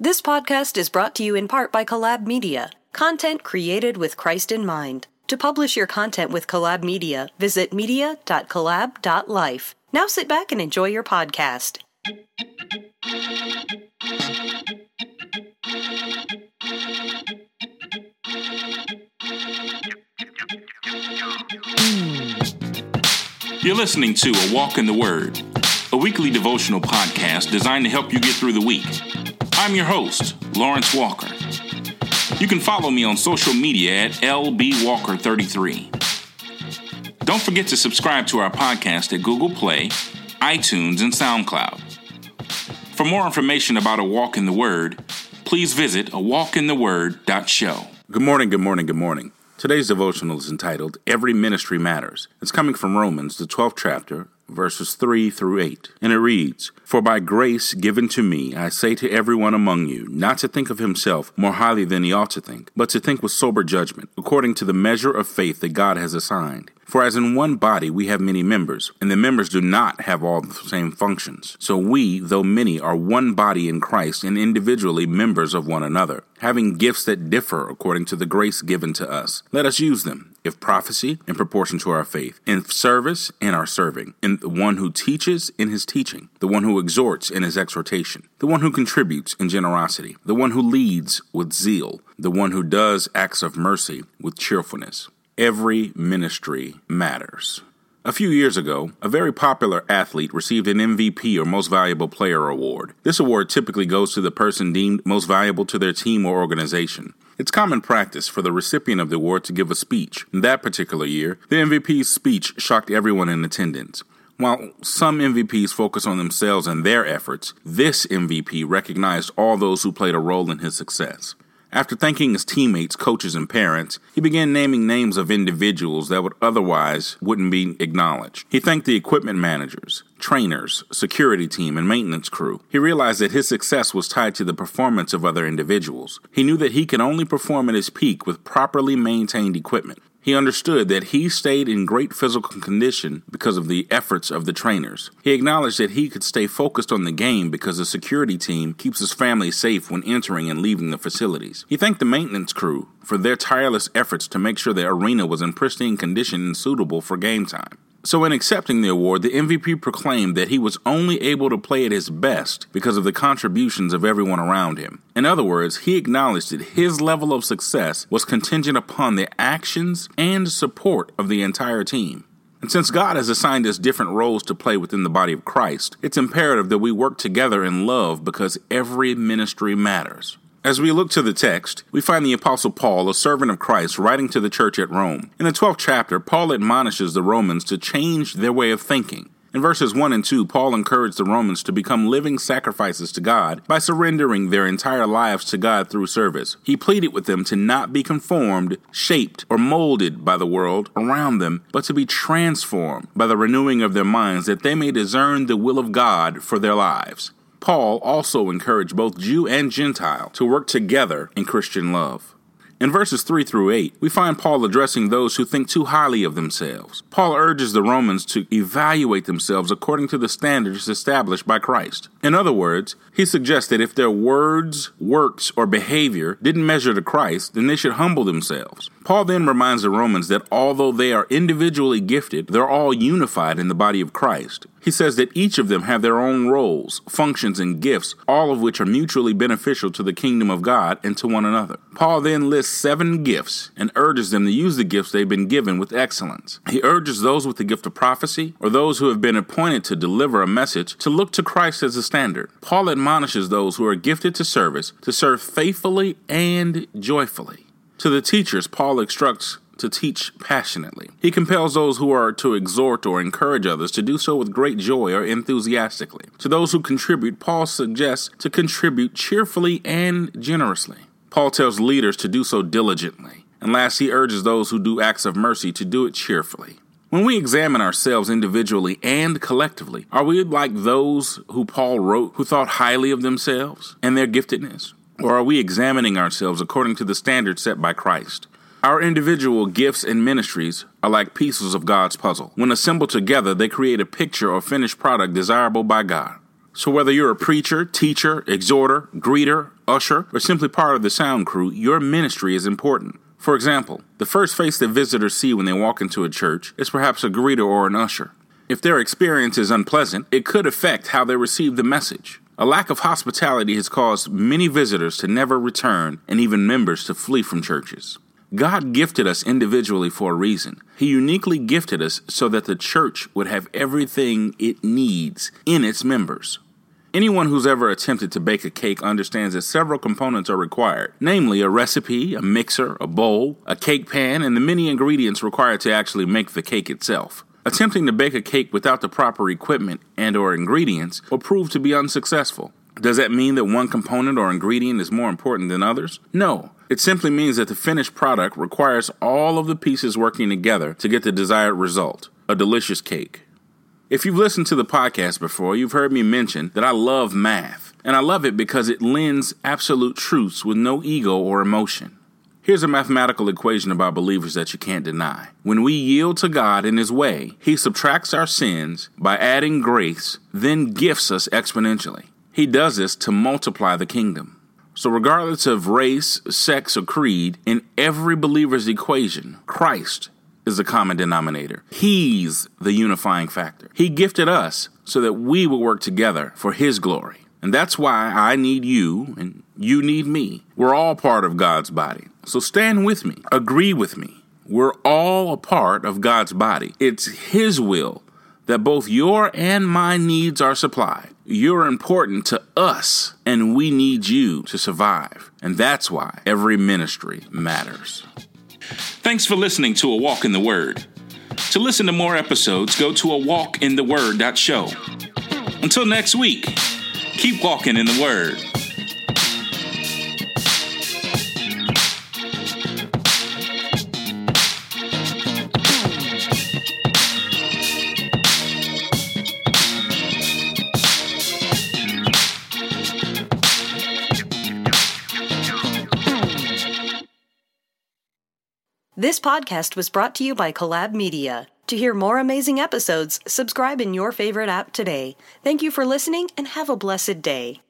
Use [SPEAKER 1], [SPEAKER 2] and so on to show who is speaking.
[SPEAKER 1] This podcast is brought to you in part by Collab Media, content created with Christ in mind. To publish your content with Collab Media, visit media.collab.life. Now sit back and enjoy your podcast.
[SPEAKER 2] You're listening to A Walk in the Word, a weekly devotional podcast designed to help you get through the week. I'm your host, Lawrence Walker. You can follow me on social media at LBWalker33. Don't forget to subscribe to our podcast at Google Play, iTunes, and SoundCloud. For more information about A Walk in the Word, please visit awalkintheword.show.
[SPEAKER 3] Good morning, good morning, good morning. Today's devotional is entitled Every Ministry Matters. It's coming from Romans, the 12th chapter, verses 3 through 8. And it reads For by grace given to me, I say to everyone among you, not to think of himself more highly than he ought to think, but to think with sober judgment, according to the measure of faith that God has assigned. For as in one body we have many members, and the members do not have all the same functions. So we, though many, are one body in Christ and individually members of one another, having gifts that differ according to the grace given to us. Let us use them. If prophecy, in proportion to our faith, in service, in our serving, in the one who teaches, in his teaching, the one who exhorts, in his exhortation, the one who contributes, in generosity, the one who leads, with zeal, the one who does acts of mercy, with cheerfulness every ministry matters. A few years ago, a very popular athlete received an MVP or Most Valuable Player award. This award typically goes to the person deemed most valuable to their team or organization. It's common practice for the recipient of the award to give a speech. In that particular year, the MVP's speech shocked everyone in attendance. While some MVPs focus on themselves and their efforts, this MVP recognized all those who played a role in his success. After thanking his teammates, coaches, and parents, he began naming names of individuals that would otherwise wouldn't be acknowledged. He thanked the equipment managers, trainers, security team, and maintenance crew. He realized that his success was tied to the performance of other individuals. He knew that he could only perform at his peak with properly maintained equipment. He understood that he stayed in great physical condition because of the efforts of the trainers. He acknowledged that he could stay focused on the game because the security team keeps his family safe when entering and leaving the facilities. He thanked the maintenance crew for their tireless efforts to make sure the arena was in pristine condition and suitable for game time. So, in accepting the award, the MVP proclaimed that he was only able to play at his best because of the contributions of everyone around him. In other words, he acknowledged that his level of success was contingent upon the actions and support of the entire team. And since God has assigned us different roles to play within the body of Christ, it's imperative that we work together in love because every ministry matters. As we look to the text, we find the Apostle Paul, a servant of Christ, writing to the church at Rome. In the 12th chapter, Paul admonishes the Romans to change their way of thinking. In verses 1 and 2, Paul encouraged the Romans to become living sacrifices to God by surrendering their entire lives to God through service. He pleaded with them to not be conformed, shaped, or molded by the world around them, but to be transformed by the renewing of their minds that they may discern the will of God for their lives. Paul also encouraged both Jew and Gentile to work together in Christian love. In verses 3 through 8, we find Paul addressing those who think too highly of themselves. Paul urges the Romans to evaluate themselves according to the standards established by Christ. In other words, he suggests that if their words, works, or behavior didn't measure to Christ, then they should humble themselves. Paul then reminds the Romans that although they are individually gifted, they're all unified in the body of Christ. He says that each of them have their own roles, functions, and gifts, all of which are mutually beneficial to the kingdom of God and to one another. Paul then lists seven gifts and urges them to use the gifts they've been given with excellence. He urges those with the gift of prophecy or those who have been appointed to deliver a message to look to Christ as a standard. Paul admonishes those who are gifted to service to serve faithfully and joyfully. To the teachers, Paul instructs to teach passionately. He compels those who are to exhort or encourage others to do so with great joy or enthusiastically. To those who contribute, Paul suggests to contribute cheerfully and generously. Paul tells leaders to do so diligently. And last, he urges those who do acts of mercy to do it cheerfully. When we examine ourselves individually and collectively, are we like those who Paul wrote who thought highly of themselves and their giftedness? Or are we examining ourselves according to the standard set by Christ? Our individual gifts and ministries are like pieces of God's puzzle. When assembled together, they create a picture or finished product desirable by God. So, whether you're a preacher, teacher, exhorter, greeter, usher, or simply part of the sound crew, your ministry is important. For example, the first face that visitors see when they walk into a church is perhaps a greeter or an usher. If their experience is unpleasant, it could affect how they receive the message. A lack of hospitality has caused many visitors to never return and even members to flee from churches. God gifted us individually for a reason. He uniquely gifted us so that the church would have everything it needs in its members. Anyone who's ever attempted to bake a cake understands that several components are required, namely a recipe, a mixer, a bowl, a cake pan, and the many ingredients required to actually make the cake itself. Attempting to bake a cake without the proper equipment and or ingredients will prove to be unsuccessful. Does that mean that one component or ingredient is more important than others? No. It simply means that the finished product requires all of the pieces working together to get the desired result a delicious cake. If you've listened to the podcast before, you've heard me mention that I love math, and I love it because it lends absolute truths with no ego or emotion. Here's a mathematical equation about believers that you can't deny. When we yield to God in His way, He subtracts our sins by adding grace, then gifts us exponentially. He does this to multiply the kingdom. So, regardless of race, sex, or creed, in every believer's equation, Christ is the common denominator. He's the unifying factor. He gifted us so that we will work together for His glory. And that's why I need you and you need me. We're all part of God's body. So stand with me, agree with me. We're all a part of God's body. It's His will that both your and my needs are supplied. You're important to us, and we need you to survive. And that's why every ministry matters.
[SPEAKER 2] Thanks for listening to A Walk in the Word. To listen to more episodes, go to a walkintheword.show. Until next week, keep walking in the Word.
[SPEAKER 1] This podcast was brought to you by Collab Media. To hear more amazing episodes, subscribe in your favorite app today. Thank you for listening and have a blessed day.